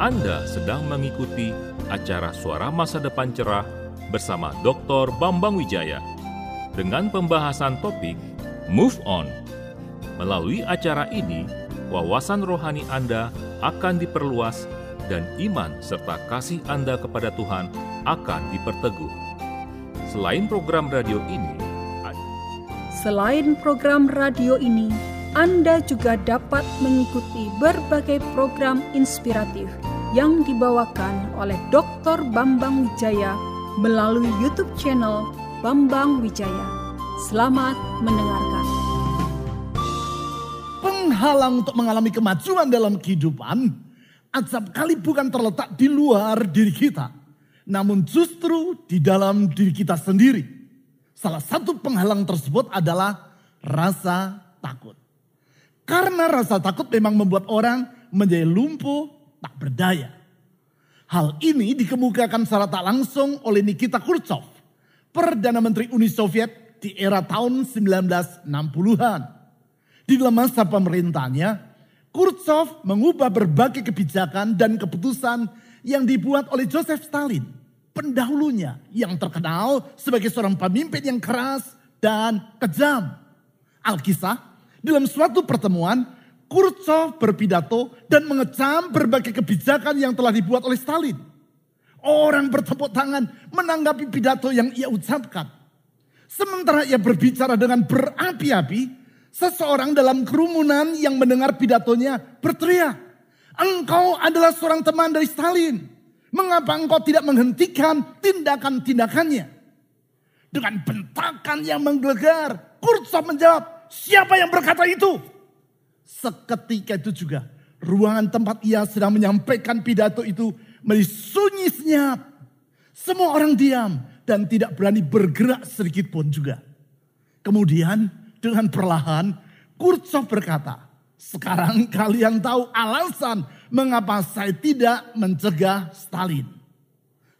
Anda sedang mengikuti acara Suara Masa Depan Cerah bersama Dr. Bambang Wijaya dengan pembahasan topik Move On. Melalui acara ini, wawasan rohani Anda akan diperluas dan iman serta kasih Anda kepada Tuhan akan diperteguh. Selain program radio ini, Selain program radio ini, Anda juga dapat mengikuti berbagai program inspiratif yang dibawakan oleh Dr. Bambang Wijaya melalui YouTube channel Bambang Wijaya. Selamat mendengarkan. Penghalang untuk mengalami kemajuan dalam kehidupan, azab kali bukan terletak di luar diri kita, namun justru di dalam diri kita sendiri. Salah satu penghalang tersebut adalah rasa takut. Karena rasa takut memang membuat orang menjadi lumpuh, tak berdaya. Hal ini dikemukakan secara tak langsung oleh Nikita Khrushchev, Perdana Menteri Uni Soviet di era tahun 1960-an. Di dalam masa pemerintahnya, Khrushchev mengubah berbagai kebijakan dan keputusan yang dibuat oleh Joseph Stalin pendahulunya yang terkenal sebagai seorang pemimpin yang keras dan kejam. Alkisah, dalam suatu pertemuan, Khrushchev berpidato dan mengecam berbagai kebijakan yang telah dibuat oleh Stalin. Orang bertepuk tangan menanggapi pidato yang ia ucapkan. Sementara ia berbicara dengan berapi-api, seseorang dalam kerumunan yang mendengar pidatonya berteriak, "Engkau adalah seorang teman dari Stalin." Mengapa engkau tidak menghentikan tindakan-tindakannya? Dengan bentakan yang menggelegar, Kurtsov menjawab, siapa yang berkata itu? Seketika itu juga, ruangan tempat ia sedang menyampaikan pidato itu menjadi sunyi senyap. Semua orang diam dan tidak berani bergerak sedikit pun juga. Kemudian dengan perlahan, Kurtsov berkata, sekarang kalian tahu alasan mengapa saya tidak mencegah Stalin.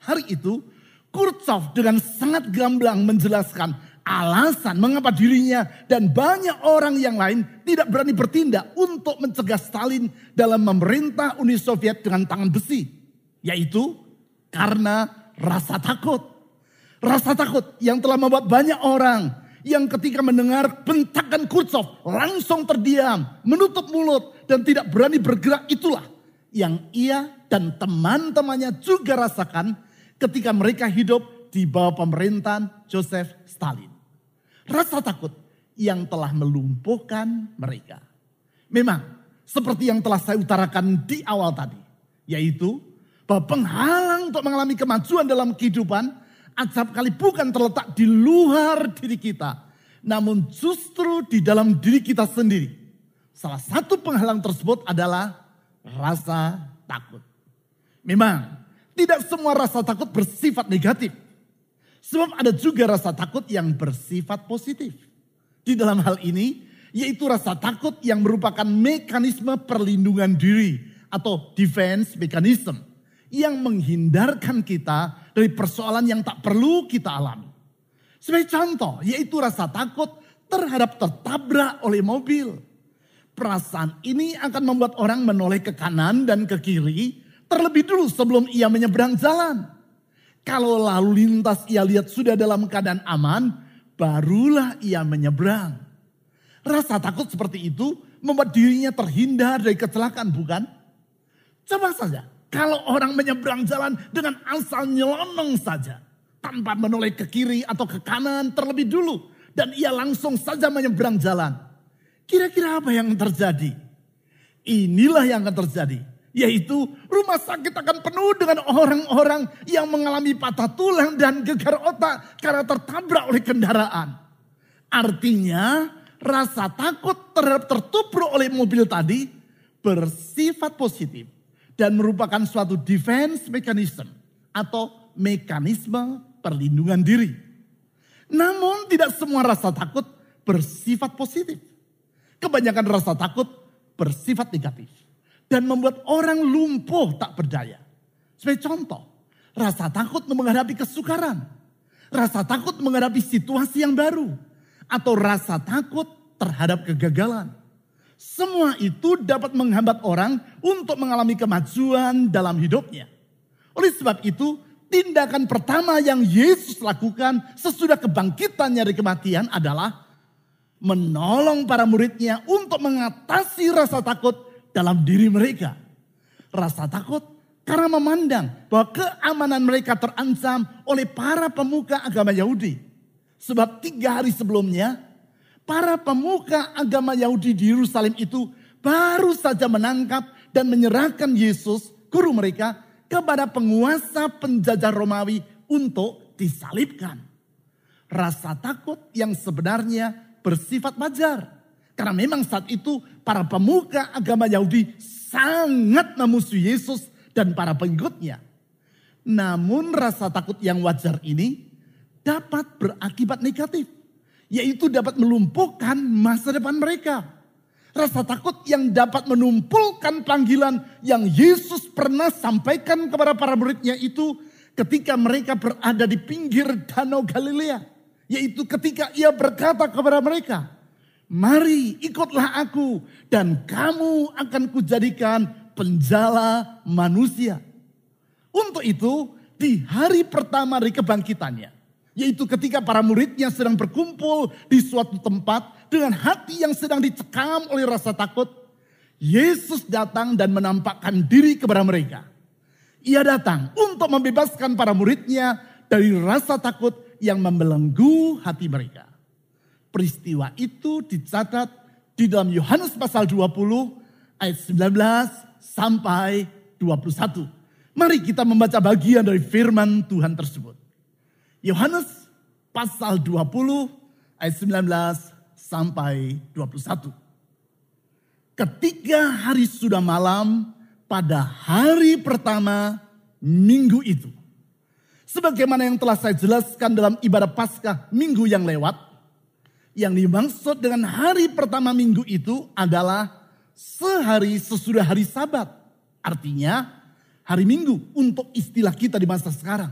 Hari itu Kurtsov dengan sangat gamblang menjelaskan alasan mengapa dirinya dan banyak orang yang lain tidak berani bertindak untuk mencegah Stalin dalam memerintah Uni Soviet dengan tangan besi. Yaitu karena rasa takut. Rasa takut yang telah membuat banyak orang yang ketika mendengar bentakan Kurtsov langsung terdiam, menutup mulut dan tidak berani bergerak itulah yang ia dan teman-temannya juga rasakan ketika mereka hidup di bawah pemerintahan Joseph Stalin. Rasa takut yang telah melumpuhkan mereka. Memang seperti yang telah saya utarakan di awal tadi, yaitu bahwa penghalang untuk mengalami kemajuan dalam kehidupan Azab kali bukan terletak di luar diri kita, namun justru di dalam diri kita sendiri. Salah satu penghalang tersebut adalah rasa takut. Memang tidak semua rasa takut bersifat negatif. Sebab ada juga rasa takut yang bersifat positif. Di dalam hal ini, yaitu rasa takut yang merupakan mekanisme perlindungan diri atau defense mechanism yang menghindarkan kita dari persoalan yang tak perlu kita alami. Sebagai contoh, yaitu rasa takut terhadap tertabrak oleh mobil. Perasaan ini akan membuat orang menoleh ke kanan dan ke kiri terlebih dulu sebelum ia menyeberang jalan. Kalau lalu lintas ia lihat sudah dalam keadaan aman, barulah ia menyeberang. Rasa takut seperti itu membuat dirinya terhindar dari kecelakaan, bukan? Coba saja, kalau orang menyeberang jalan dengan asal nyelonong saja. Tanpa menoleh ke kiri atau ke kanan terlebih dulu. Dan ia langsung saja menyeberang jalan. Kira-kira apa yang terjadi? Inilah yang akan terjadi. Yaitu rumah sakit akan penuh dengan orang-orang yang mengalami patah tulang dan gegar otak karena tertabrak oleh kendaraan. Artinya rasa takut terhadap tertubruk oleh mobil tadi bersifat positif dan merupakan suatu defense mechanism atau mekanisme perlindungan diri. Namun tidak semua rasa takut bersifat positif. Kebanyakan rasa takut bersifat negatif dan membuat orang lumpuh tak berdaya. Sebagai contoh, rasa takut menghadapi kesukaran, rasa takut menghadapi situasi yang baru, atau rasa takut terhadap kegagalan. Semua itu dapat menghambat orang untuk mengalami kemajuan dalam hidupnya. Oleh sebab itu, tindakan pertama yang Yesus lakukan sesudah kebangkitannya dari kematian adalah menolong para muridnya untuk mengatasi rasa takut dalam diri mereka. Rasa takut karena memandang bahwa keamanan mereka terancam oleh para pemuka agama Yahudi. Sebab tiga hari sebelumnya, para pemuka agama Yahudi di Yerusalem itu baru saja menangkap dan menyerahkan Yesus, guru mereka, kepada penguasa penjajah Romawi untuk disalibkan. Rasa takut yang sebenarnya bersifat wajar. Karena memang saat itu para pemuka agama Yahudi sangat memusuhi Yesus dan para pengikutnya. Namun rasa takut yang wajar ini dapat berakibat negatif. Yaitu dapat melumpuhkan masa depan mereka. Rasa takut yang dapat menumpulkan panggilan yang Yesus pernah sampaikan kepada para muridnya itu ketika mereka berada di pinggir danau Galilea. Yaitu ketika ia berkata kepada mereka, Mari ikutlah aku dan kamu akan kujadikan penjala manusia. Untuk itu di hari pertama dari kebangkitannya. Yaitu ketika para muridnya sedang berkumpul di suatu tempat dengan hati yang sedang dicekam oleh rasa takut. Yesus datang dan menampakkan diri kepada mereka. Ia datang untuk membebaskan para muridnya dari rasa takut yang membelenggu hati mereka. Peristiwa itu dicatat di dalam Yohanes pasal 20 ayat 19 sampai 21. Mari kita membaca bagian dari firman Tuhan tersebut. Yohanes pasal 20 ayat 19 sampai 21. Ketika hari sudah malam pada hari pertama minggu itu. Sebagaimana yang telah saya jelaskan dalam ibadah Paskah minggu yang lewat. Yang dimaksud dengan hari pertama minggu itu adalah sehari sesudah hari sabat. Artinya hari minggu untuk istilah kita di masa sekarang.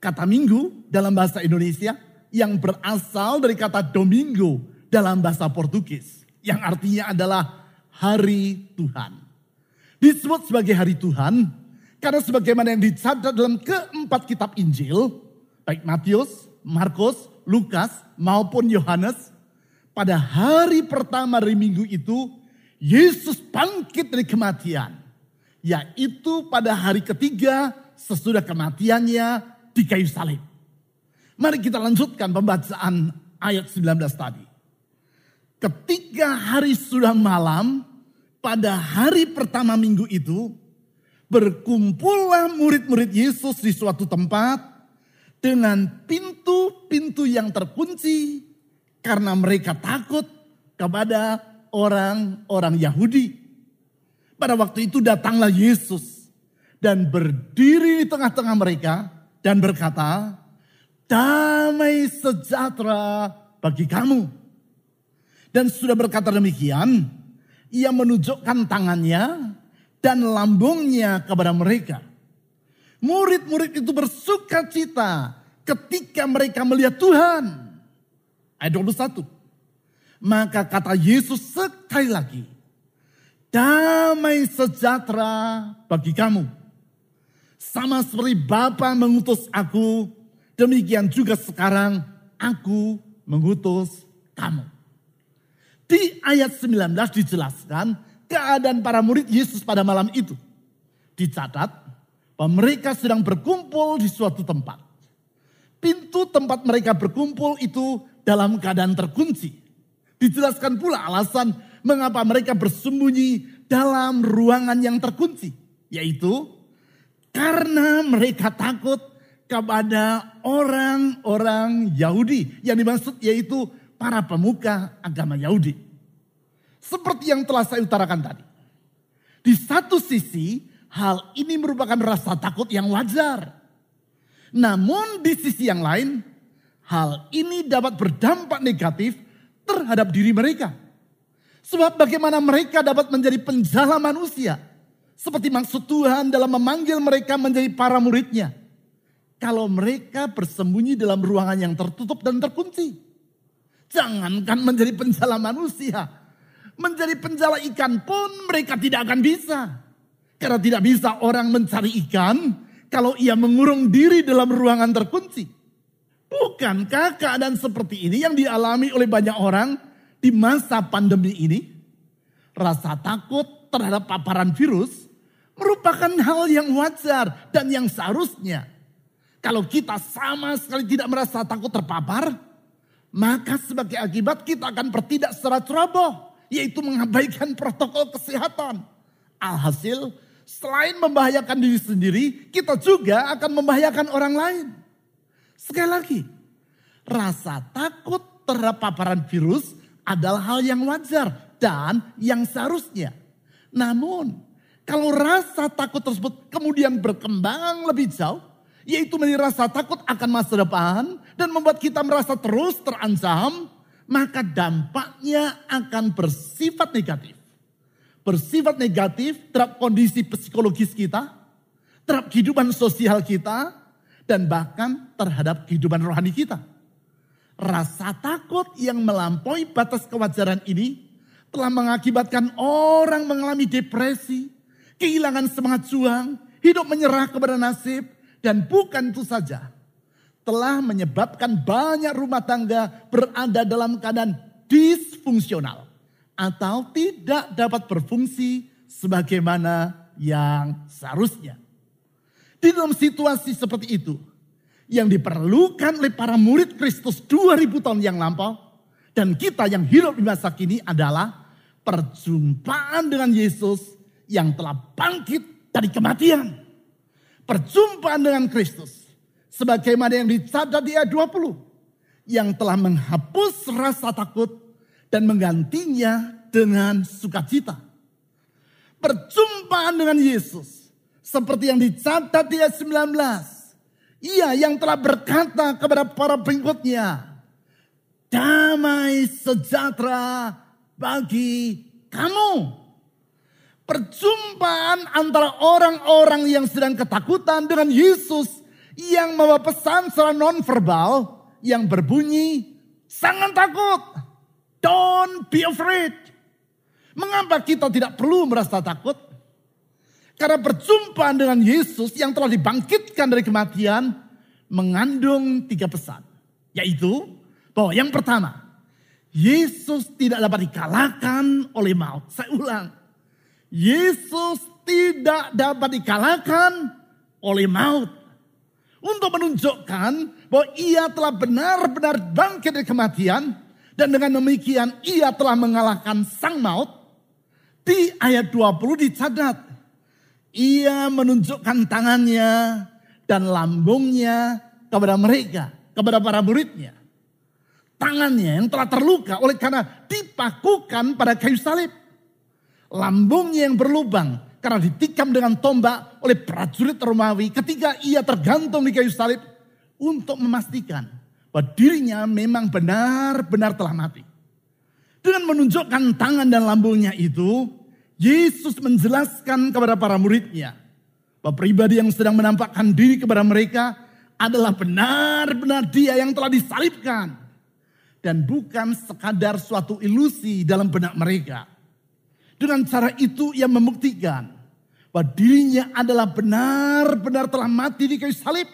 Kata minggu dalam bahasa Indonesia yang berasal dari kata domingo dalam bahasa Portugis. Yang artinya adalah hari Tuhan. Disebut sebagai hari Tuhan karena sebagaimana yang dicatat dalam keempat kitab Injil, baik Matius, Markus, Lukas maupun Yohanes, pada hari pertama dari minggu itu Yesus bangkit dari kematian. Yaitu pada hari ketiga sesudah kematiannya di kayu salib. Mari kita lanjutkan pembacaan ayat 19 tadi. Ketika hari sudah malam, pada hari pertama minggu itu, berkumpullah murid-murid Yesus di suatu tempat dengan pintu-pintu yang terkunci karena mereka takut kepada orang-orang Yahudi. Pada waktu itu datanglah Yesus dan berdiri di tengah-tengah mereka dan berkata, damai sejahtera bagi kamu. Dan sudah berkata demikian, ia menunjukkan tangannya dan lambungnya kepada mereka. Murid-murid itu bersuka cita ketika mereka melihat Tuhan. Ayat 21. Maka kata Yesus sekali lagi, damai sejahtera bagi kamu. Sama seperti Bapa mengutus aku, demikian juga sekarang aku mengutus kamu. Di ayat 19 dijelaskan keadaan para murid Yesus pada malam itu. Dicatat mereka sedang berkumpul di suatu tempat. Pintu tempat mereka berkumpul itu dalam keadaan terkunci. Dijelaskan pula alasan mengapa mereka bersembunyi dalam ruangan yang terkunci. Yaitu karena mereka takut kepada orang-orang Yahudi. Yang dimaksud yaitu para pemuka agama Yahudi. Seperti yang telah saya utarakan tadi. Di satu sisi hal ini merupakan rasa takut yang wajar. Namun di sisi yang lain hal ini dapat berdampak negatif terhadap diri mereka. Sebab bagaimana mereka dapat menjadi penjala manusia. Seperti maksud Tuhan dalam memanggil mereka menjadi para muridnya. Kalau mereka bersembunyi dalam ruangan yang tertutup dan terkunci. Jangankan menjadi penjala manusia. Menjadi penjala ikan pun mereka tidak akan bisa. Karena tidak bisa orang mencari ikan kalau ia mengurung diri dalam ruangan terkunci. Bukankah keadaan seperti ini yang dialami oleh banyak orang di masa pandemi ini? Rasa takut terhadap paparan virus merupakan hal yang wajar dan yang seharusnya. Kalau kita sama sekali tidak merasa takut terpapar, maka sebagai akibat kita akan bertindak secara ceroboh, yaitu mengabaikan protokol kesehatan. Alhasil, selain membahayakan diri sendiri, kita juga akan membahayakan orang lain. Sekali lagi, rasa takut terhadap paparan virus adalah hal yang wajar dan yang seharusnya. Namun, kalau rasa takut tersebut kemudian berkembang lebih jauh, yaitu menjadi rasa takut akan masa depan dan membuat kita merasa terus terancam, maka dampaknya akan bersifat negatif. Bersifat negatif terhadap kondisi psikologis kita, terhadap kehidupan sosial kita, dan bahkan terhadap kehidupan rohani kita. Rasa takut yang melampaui batas kewajaran ini telah mengakibatkan orang mengalami depresi, kehilangan semangat juang, hidup menyerah kepada nasib, dan bukan itu saja. Telah menyebabkan banyak rumah tangga berada dalam keadaan disfungsional. Atau tidak dapat berfungsi sebagaimana yang seharusnya. Di dalam situasi seperti itu, yang diperlukan oleh para murid Kristus 2000 tahun yang lampau, dan kita yang hidup di masa kini adalah perjumpaan dengan Yesus yang telah bangkit dari kematian. Perjumpaan dengan Kristus. Sebagaimana yang dicatat di ayat 20. Yang telah menghapus rasa takut dan menggantinya dengan sukacita. Perjumpaan dengan Yesus. Seperti yang dicatat di ayat 19. Ia yang telah berkata kepada para pengikutnya. Damai sejahtera bagi kamu perjumpaan antara orang-orang yang sedang ketakutan dengan Yesus yang membawa pesan secara nonverbal yang berbunyi sangat takut. Don't be afraid. Mengapa kita tidak perlu merasa takut? Karena perjumpaan dengan Yesus yang telah dibangkitkan dari kematian mengandung tiga pesan. Yaitu bahwa yang pertama, Yesus tidak dapat dikalahkan oleh maut. Saya ulang, Yesus tidak dapat dikalahkan oleh maut. Untuk menunjukkan bahwa ia telah benar-benar bangkit dari kematian. Dan dengan demikian ia telah mengalahkan sang maut. Di ayat 20 dicatat. Ia menunjukkan tangannya dan lambungnya kepada mereka. Kepada para muridnya. Tangannya yang telah terluka oleh karena dipakukan pada kayu salib lambungnya yang berlubang karena ditikam dengan tombak oleh prajurit Romawi ketika ia tergantung di kayu salib untuk memastikan bahwa dirinya memang benar-benar telah mati. Dengan menunjukkan tangan dan lambungnya itu, Yesus menjelaskan kepada para muridnya bahwa pribadi yang sedang menampakkan diri kepada mereka adalah benar-benar dia yang telah disalibkan. Dan bukan sekadar suatu ilusi dalam benak mereka. Dengan cara itu ia membuktikan bahwa dirinya adalah benar-benar telah mati di kayu salib.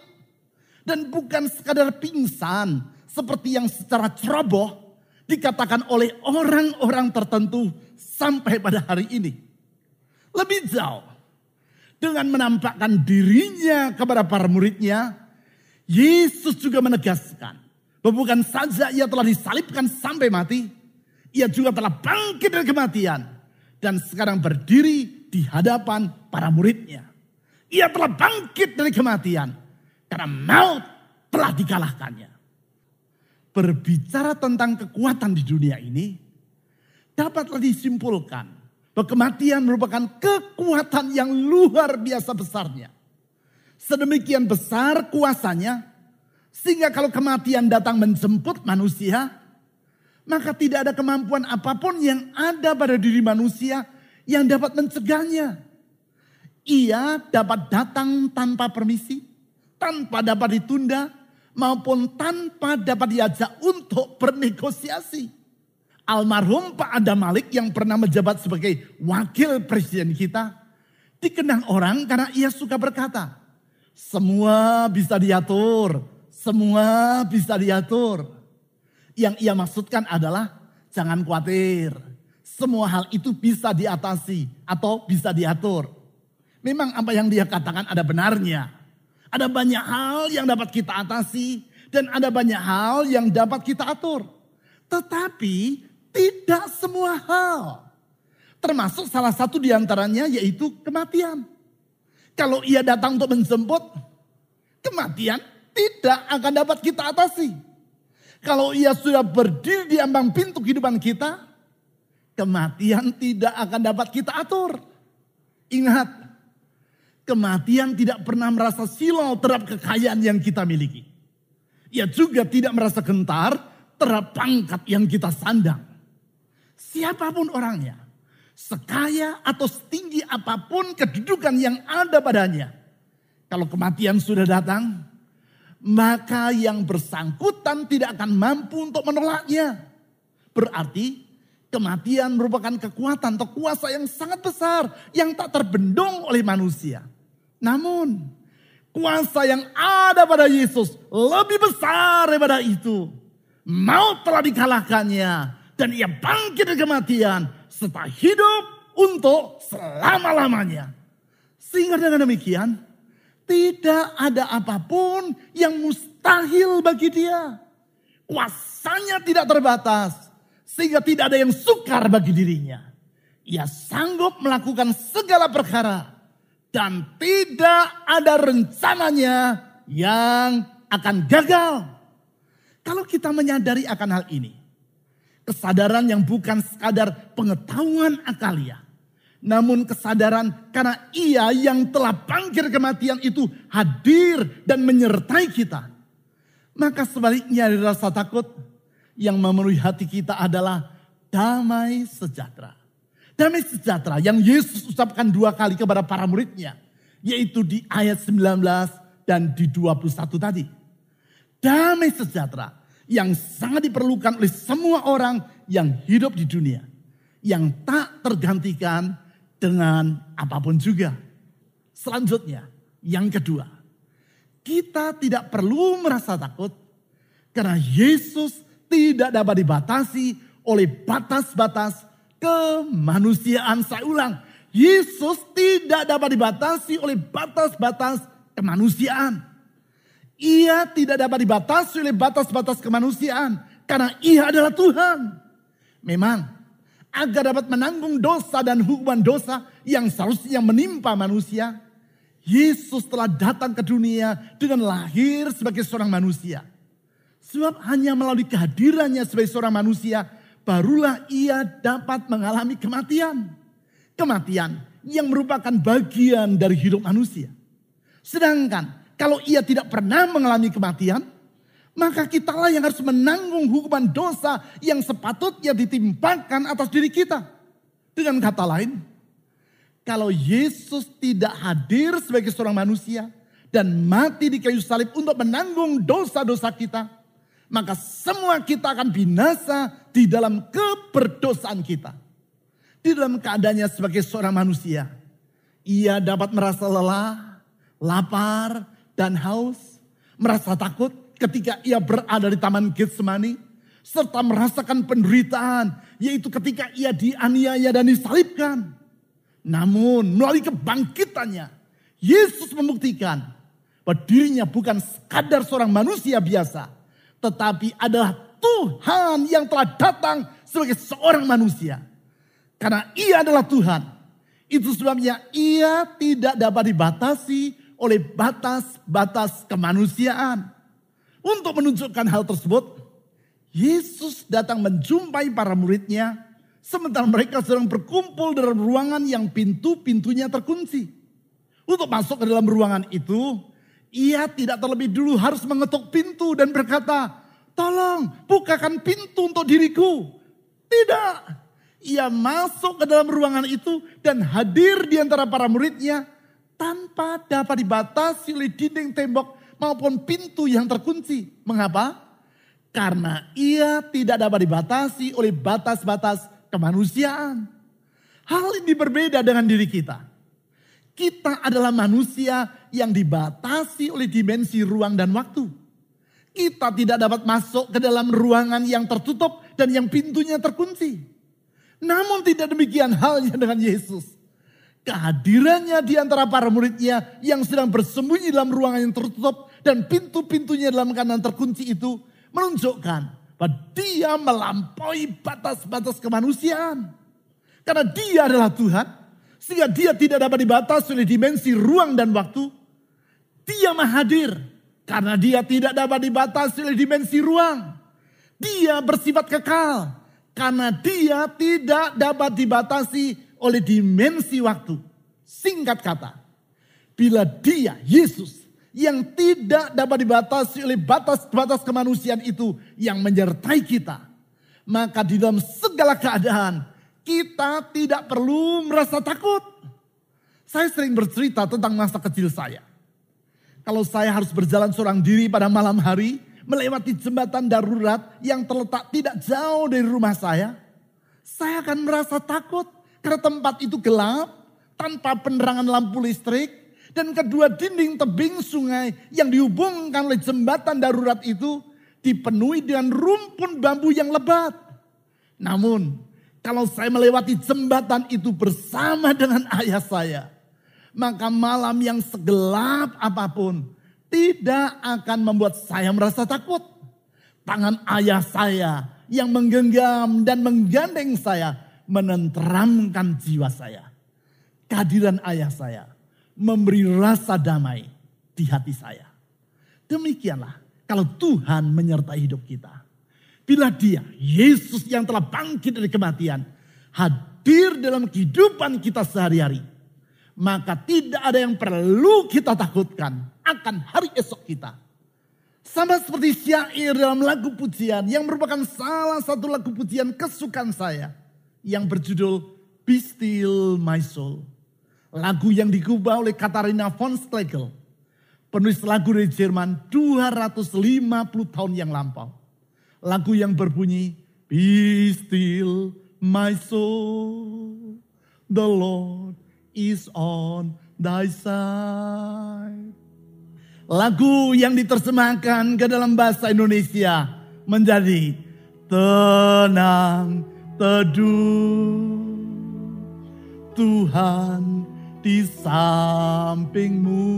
Dan bukan sekadar pingsan seperti yang secara ceroboh dikatakan oleh orang-orang tertentu sampai pada hari ini. Lebih jauh, dengan menampakkan dirinya kepada para muridnya, Yesus juga menegaskan bahwa bukan saja ia telah disalibkan sampai mati, ia juga telah bangkit dari kematian dan sekarang berdiri di hadapan para muridnya. Ia telah bangkit dari kematian karena maut telah dikalahkannya. Berbicara tentang kekuatan di dunia ini dapatlah disimpulkan bahwa kematian merupakan kekuatan yang luar biasa besarnya. Sedemikian besar kuasanya sehingga kalau kematian datang menjemput manusia, maka tidak ada kemampuan apa pun yang ada pada diri manusia yang dapat mencegahnya. Ia dapat datang tanpa permisi, tanpa dapat ditunda, maupun tanpa dapat diajak untuk bernegosiasi. Almarhum Pak Adam Malik yang pernah menjabat sebagai wakil presiden kita, dikenang orang karena ia suka berkata, semua bisa diatur, semua bisa diatur. Yang ia maksudkan adalah jangan khawatir, semua hal itu bisa diatasi atau bisa diatur. Memang apa yang dia katakan ada benarnya. Ada banyak hal yang dapat kita atasi dan ada banyak hal yang dapat kita atur. Tetapi tidak semua hal. Termasuk salah satu di antaranya yaitu kematian. Kalau ia datang untuk menjemput, kematian tidak akan dapat kita atasi. Kalau ia sudah berdiri di ambang pintu kehidupan kita, kematian tidak akan dapat kita atur. Ingat, kematian tidak pernah merasa silau terhadap kekayaan yang kita miliki. Ia juga tidak merasa gentar terhadap pangkat yang kita sandang. Siapa pun orangnya, sekaya atau setinggi apa pun kedudukan yang ada padanya. Kalau kematian sudah datang, maka yang bersangkutan tidak akan mampu untuk menolaknya. Berarti kematian merupakan kekuatan atau kuasa yang sangat besar yang tak terbendung oleh manusia. Namun, kuasa yang ada pada Yesus lebih besar daripada itu. Maut telah dikalahkannya dan ia bangkit dari kematian serta hidup untuk selama-lamanya. Sehingga dengan demikian tidak ada apa pun yang mustahil bagi dia. Kuasanya tidak terbatas sehingga tidak ada yang sukar bagi dirinya. Ia sanggup melakukan segala perkara dan tidak ada rencananya yang akan gagal. Kalau kita menyadari akan hal ini, Kesadaran yang bukan sekadar pengetahuan akalia. Namun kesadaran karena ia yang telah bangkit kematian itu hadir dan menyertai kita. Maka sebaliknya dari rasa takut yang memenuhi hati kita adalah damai sejahtera. Damai sejahtera yang Yesus ucapkan dua kali kepada para muridnya. Yaitu di ayat 19 dan di 21 tadi. Damai sejahtera yang sangat diperlukan oleh semua orang yang hidup di dunia. Yang tak tergantikan dengan apa pun juga. Selanjutnya, yang kedua. Kita tidak perlu merasa takut karena Yesus tidak dapat dibatasi oleh batas-batas kemanusiaan. Saya ulang, Yesus tidak dapat dibatasi oleh batas-batas kemanusiaan. Ia tidak dapat dibatasi oleh batas-batas kemanusiaan. Karena ia adalah Tuhan. Memang agar dapat menanggung dosa dan hukuman dosa yang seharusnya menimpa manusia. Yesus telah datang ke dunia dengan lahir sebagai seorang manusia. Sebab hanya melalui kehadirannya sebagai seorang manusia, barulah ia dapat mengalami kematian. Kematian yang merupakan bagian dari hidup manusia. Sedangkan kalau ia tidak pernah mengalami kematian, maka kitalah yang harus menanggung hukuman dosa yang sepatutnya ditimpakan atas diri kita. Dengan kata lain, kalau Yesus tidak hadir sebagai seorang manusia dan mati di kayu salib untuk menanggung dosa-dosa kita, maka semua kita akan binasa di dalam keberdosaan kita. Di dalam keadaannya sebagai seorang manusia, ia dapat merasa lelah, lapar, dan haus, merasa takut ketika ia berada di Taman Getsemani, serta merasakan penderitaan, yaitu ketika ia dianiaya dan disalibkan. Namun melalui kebangkitannya, Yesus membuktikan bahwa dirinya bukan sekadar seorang manusia biasa, tetapi adalah Tuhan yang telah datang sebagai seorang manusia. Karena ia adalah Tuhan, itu sebabnya ia tidak dapat dibatasi oleh batas-batas kemanusiaan. Untuk menunjukkan hal tersebut, Yesus datang menjumpai para muridnya sementara mereka sedang berkumpul dalam ruangan yang pintu-pintunya terkunci. Untuk masuk ke dalam ruangan itu, ia tidak terlebih dulu harus mengetuk pintu dan berkata, tolong bukakan pintu untuk diriku. Tidak, ia masuk ke dalam ruangan itu dan hadir di antara para muridnya tanpa dapat dibatasi oleh dinding tembok maupun pintu yang terkunci. Mengapa? Karena ia tidak dapat dibatasi oleh batas-batas kemanusiaan. Hal ini berbeda dengan diri kita. Kita adalah manusia yang dibatasi oleh dimensi ruang dan waktu. Kita tidak dapat masuk ke dalam ruangan yang tertutup dan yang pintunya terkunci. Namun tidak demikian halnya dengan Yesus. Kehadirannya di antara para muridnya yang sedang bersembunyi dalam ruangan yang tertutup dan pintu-pintunya dalam keadaan terkunci itu menunjukkan bahwa dia melampaui batas-batas kemanusiaan. Karena dia adalah Tuhan, sehingga dia tidak dapat dibatasi oleh dimensi ruang dan waktu. Dia mahadir, karena dia tidak dapat dibatasi oleh dimensi ruang. Dia bersifat kekal, karena dia tidak dapat dibatasi oleh dimensi waktu. Singkat kata, bila dia, Yesus, yang tidak dapat dibatasi oleh batas-batas kemanusiaan itu yang menyertai kita. Maka di dalam segala keadaan kita tidak perlu merasa takut. Saya sering bercerita tentang masa kecil saya. Kalau saya harus berjalan seorang diri pada malam hari, melewati jembatan darurat yang terletak tidak jauh dari rumah saya, saya akan merasa takut karena tempat itu gelap, tanpa penerangan lampu listrik, dan kedua dinding tebing sungai yang dihubungkan oleh jembatan darurat itu dipenuhi dengan rumpun bambu yang lebat. Namun, kalau saya melewati jembatan itu bersama dengan ayah saya, maka malam yang segelap apa pun tidak akan membuat saya merasa takut. Tangan ayah saya yang menggenggam dan menggandeng saya menenteramkan jiwa saya. Kehadiran ayah saya memberi rasa damai di hati saya. Demikianlah kalau Tuhan menyertai hidup kita. Bila dia, Yesus yang telah bangkit dari kematian, hadir dalam kehidupan kita sehari-hari. Maka tidak ada yang perlu kita takutkan akan hari esok kita. Sama seperti syair dalam lagu pujian yang merupakan salah satu lagu pujian kesukaan saya. Yang berjudul Be Still My Soul. Lagu yang digubah oleh Katharina von Schlegel. Penulis lagu dari Jerman 250 tahun yang lampau. Lagu yang berbunyi, Be still my soul, the Lord is on thy side. Lagu yang diterjemahkan ke dalam bahasa Indonesia menjadi Tenang Teduh Tuhan di sampingmu.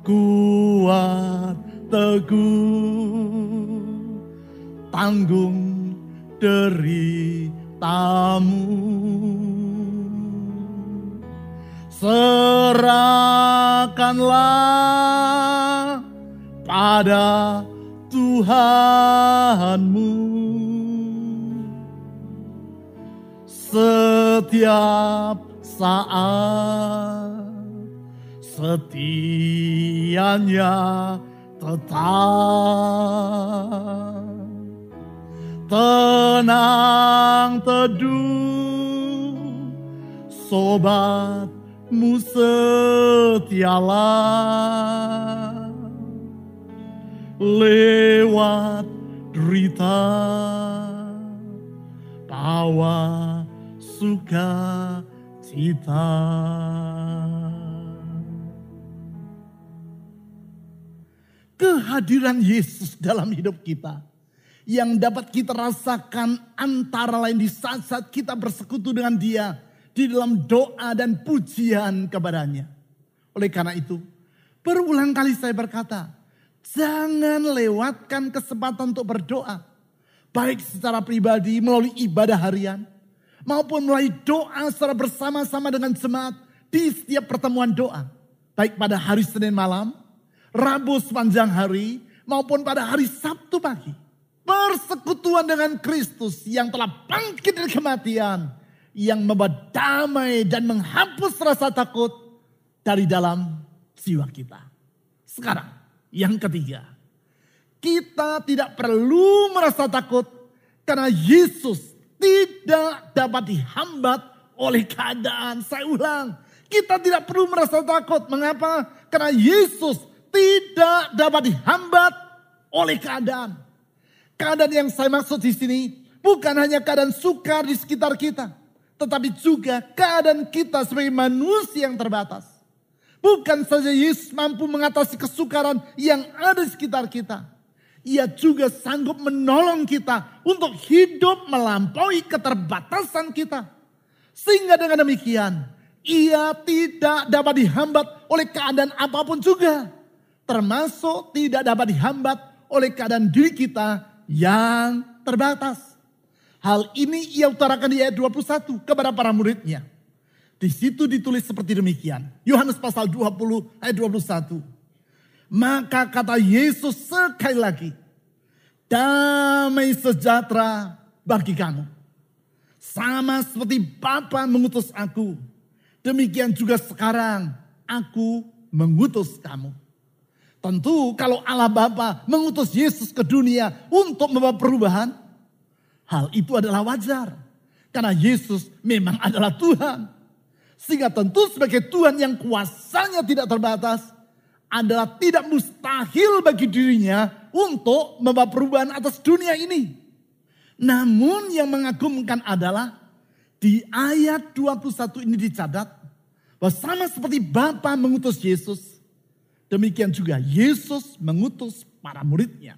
Kuat teguh tanggung deritamu. Serahkanlah pada Tuhanmu setiap saat setianya tetap. Tenang teduh. Sobatmu setialah. Lewat derita bawa suka cita. Kehadiran Yesus dalam hidup kita yang dapat kita rasakan antara lain di saat-saat kita bersekutu dengan dia di dalam doa dan pujian kepadanya. Oleh karena itu, berulang kali saya berkata, jangan lewatkan kesempatan untuk berdoa. Baik secara pribadi melalui ibadah harian maupun melalui doa secara bersama-sama dengan jemaat di setiap pertemuan doa. Baik pada hari Senin malam, Rabu sepanjang hari, maupun pada hari Sabtu pagi. Persekutuan dengan Kristus yang telah bangkit dari kematian. Yang membawa damai dan menghapus rasa takut dari dalam jiwa kita. Sekarang, yang ketiga. Kita tidak perlu merasa takut karena Yesus tidak dapat dihambat oleh keadaan. Saya ulang, kita tidak perlu merasa takut. Mengapa? Karena Yesus tidak dapat dihambat oleh keadaan. Keadaan yang saya maksud di sini bukan hanya keadaan sukar di sekitar kita, tetapi juga keadaan kita sebagai manusia yang terbatas. Bukan saja Yesus mampu mengatasi kesukaran yang ada di sekitar kita. Ia juga sanggup menolong kita untuk hidup melampaui keterbatasan kita. Sehingga dengan demikian, ia tidak dapat dihambat oleh keadaan apa pun juga. Termasuk tidak dapat dihambat oleh keadaan diri kita yang terbatas. Hal ini ia utarakan di ayat 21 kepada para muridnya. Di situ ditulis seperti demikian. Yohanes pasal 20 ayat 21. Maka kata Yesus sekali lagi. Damai sejahtera bagi kamu. Sama seperti Bapa mengutus aku. Demikian juga sekarang aku mengutus kamu. Tentu kalau Allah Bapa mengutus Yesus ke dunia untuk membawa perubahan. Hal itu adalah wajar. Karena Yesus memang adalah Tuhan. Sehingga tentu sebagai Tuhan yang kuasanya tidak terbatas adalah tidak mustahil bagi dirinya untuk membawa perubahan atas dunia ini. Namun yang mengagumkan adalah di ayat 21 ini dicatat bahwa sama seperti Bapa mengutus Yesus, demikian juga Yesus mengutus para muridnya.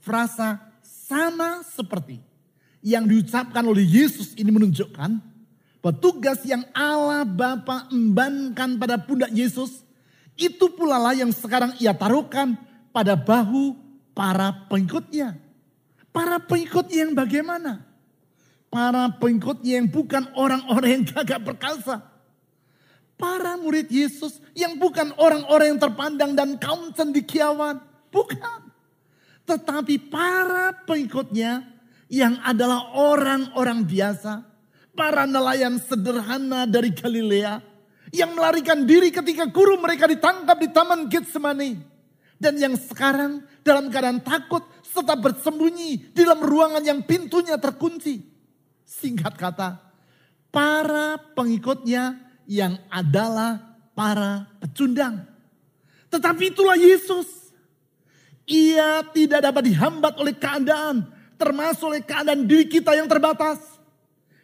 Frasa sama seperti yang diucapkan oleh Yesus ini menunjukkan Petugas yang Allah Bapa embankan pada pundak Yesus, itu pula lah yang sekarang ia taruhkan pada bahu para pengikutnya. Para pengikutnya yang bagaimana? Para pengikutnya yang bukan orang-orang yang gagah perkasa. Para murid Yesus yang bukan orang-orang yang terpandang dan kaum cendikiawan. Bukan. Tetapi para pengikutnya yang adalah orang-orang biasa para nelayan sederhana dari Galilea yang melarikan diri ketika guru mereka ditangkap di Taman Getsemani dan yang sekarang dalam keadaan takut serta bersembunyi di dalam ruangan yang pintunya terkunci. Singkat kata, para pengikutnya yang adalah para pecundang. Tetapi itulah Yesus. Ia tidak dapat dihambat oleh keadaan, termasuk oleh keadaan diri kita yang terbatas.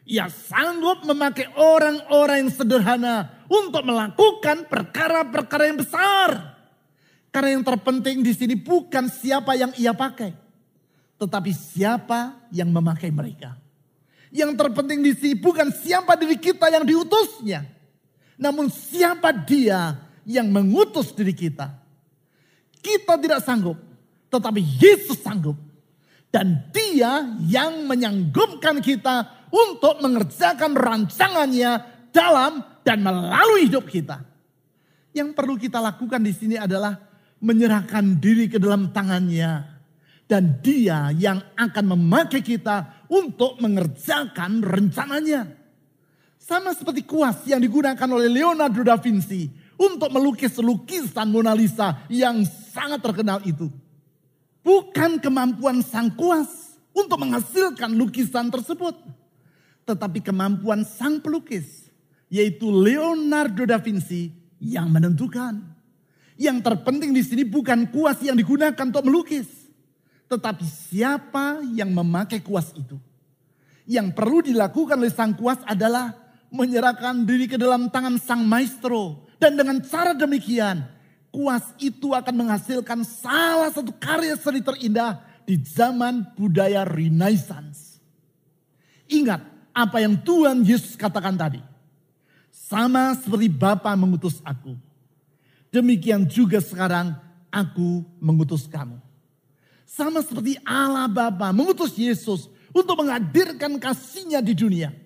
Ia sanggup memakai orang-orang yang sederhana untuk melakukan perkara-perkara yang besar. Karena yang terpenting di sini bukan siapa yang ia pakai, tetapi siapa yang memakai mereka. Yang terpenting di sini bukan siapa diri kita yang diutusnya, namun siapa dia yang mengutus diri kita. Kita tidak sanggup, tetapi Yesus sanggup. Dan dia yang menyanggupkan kita untuk mengerjakan rancangannya dalam dan melalui hidup kita. Yang perlu kita lakukan di sini adalah menyerahkan diri ke dalam tangannya. Dan dia yang akan memakai kita untuk mengerjakan rencananya. Sama seperti kuas yang digunakan oleh Leonardo da Vinci untuk melukis lukisan Mona Lisa yang sangat terkenal itu. Bukan kemampuan sang kuas untuk menghasilkan lukisan tersebut tetapi kemampuan sang pelukis, yaitu Leonardo da Vinci yang menentukan. Yang terpenting di sini bukan kuas yang digunakan untuk melukis, tetapi siapa yang memakai kuas itu. Yang perlu dilakukan oleh sang kuas adalah menyerahkan diri ke dalam tangan sang maestro. Dan dengan cara demikian, kuas itu akan menghasilkan salah satu karya seni terindah di zaman budaya Renaissance. Ingat, apa yang Tuhan Yesus katakan tadi. Sama seperti Bapa mengutus aku. Demikian juga sekarang aku mengutus kamu. Sama seperti Allah Bapa mengutus Yesus untuk menghadirkan kasihnya di dunia.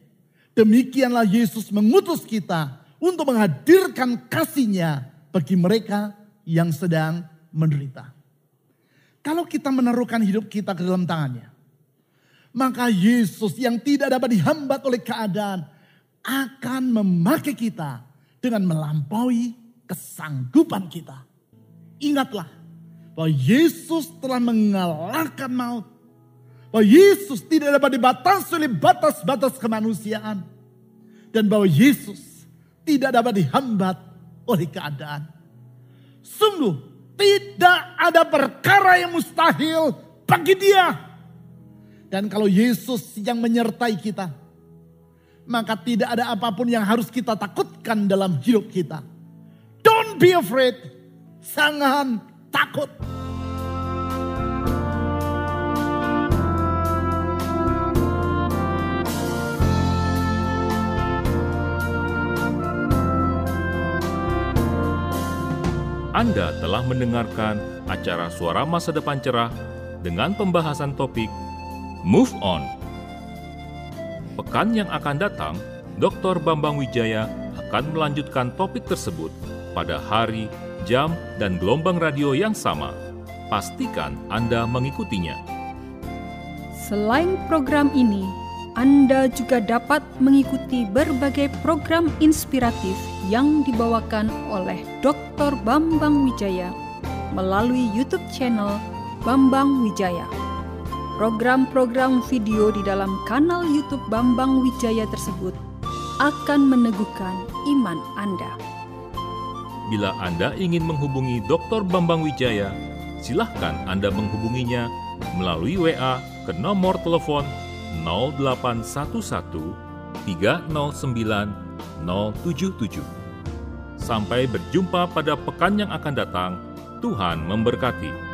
Demikianlah Yesus mengutus kita untuk menghadirkan kasihnya bagi mereka yang sedang menderita. Kalau kita menaruhkan hidup kita ke dalam tangannya, maka Yesus yang tidak dapat dihambat oleh keadaan akan memakai kita dengan melampaui kesanggupan kita. Ingatlah bahwa Yesus telah mengalahkan maut. Bahwa Yesus tidak dapat dibatasi oleh batas-batas kemanusiaan. Dan bahwa Yesus tidak dapat dihambat oleh keadaan. Sungguh Tidak ada perkara yang mustahil bagi dia. Dan kalau Yesus yang menyertai kita, maka tidak ada apa pun yang harus kita takutkan dalam hidup kita. Don't be afraid. Jangan takut. Anda telah mendengarkan acara Suara Masa Depan Cerah dengan pembahasan topik Move On. Pekan yang akan datang, Dr. Bambang Wijaya akan melanjutkan topik tersebut pada hari, jam, dan gelombang radio yang sama. Pastikan Anda mengikutinya. Selain program ini, Anda juga dapat mengikuti berbagai program inspiratif yang dibawakan oleh Dr. Bambang Wijaya melalui YouTube channel Bambang Wijaya. Program-program video di dalam kanal YouTube Bambang Wijaya tersebut akan meneguhkan iman Anda. Bila Anda ingin menghubungi Dr. Bambang Wijaya, silahkan Anda menghubunginya melalui WA ke nomor telepon 0811 309 077. Sampai berjumpa pada pekan yang akan datang. Tuhan memberkati.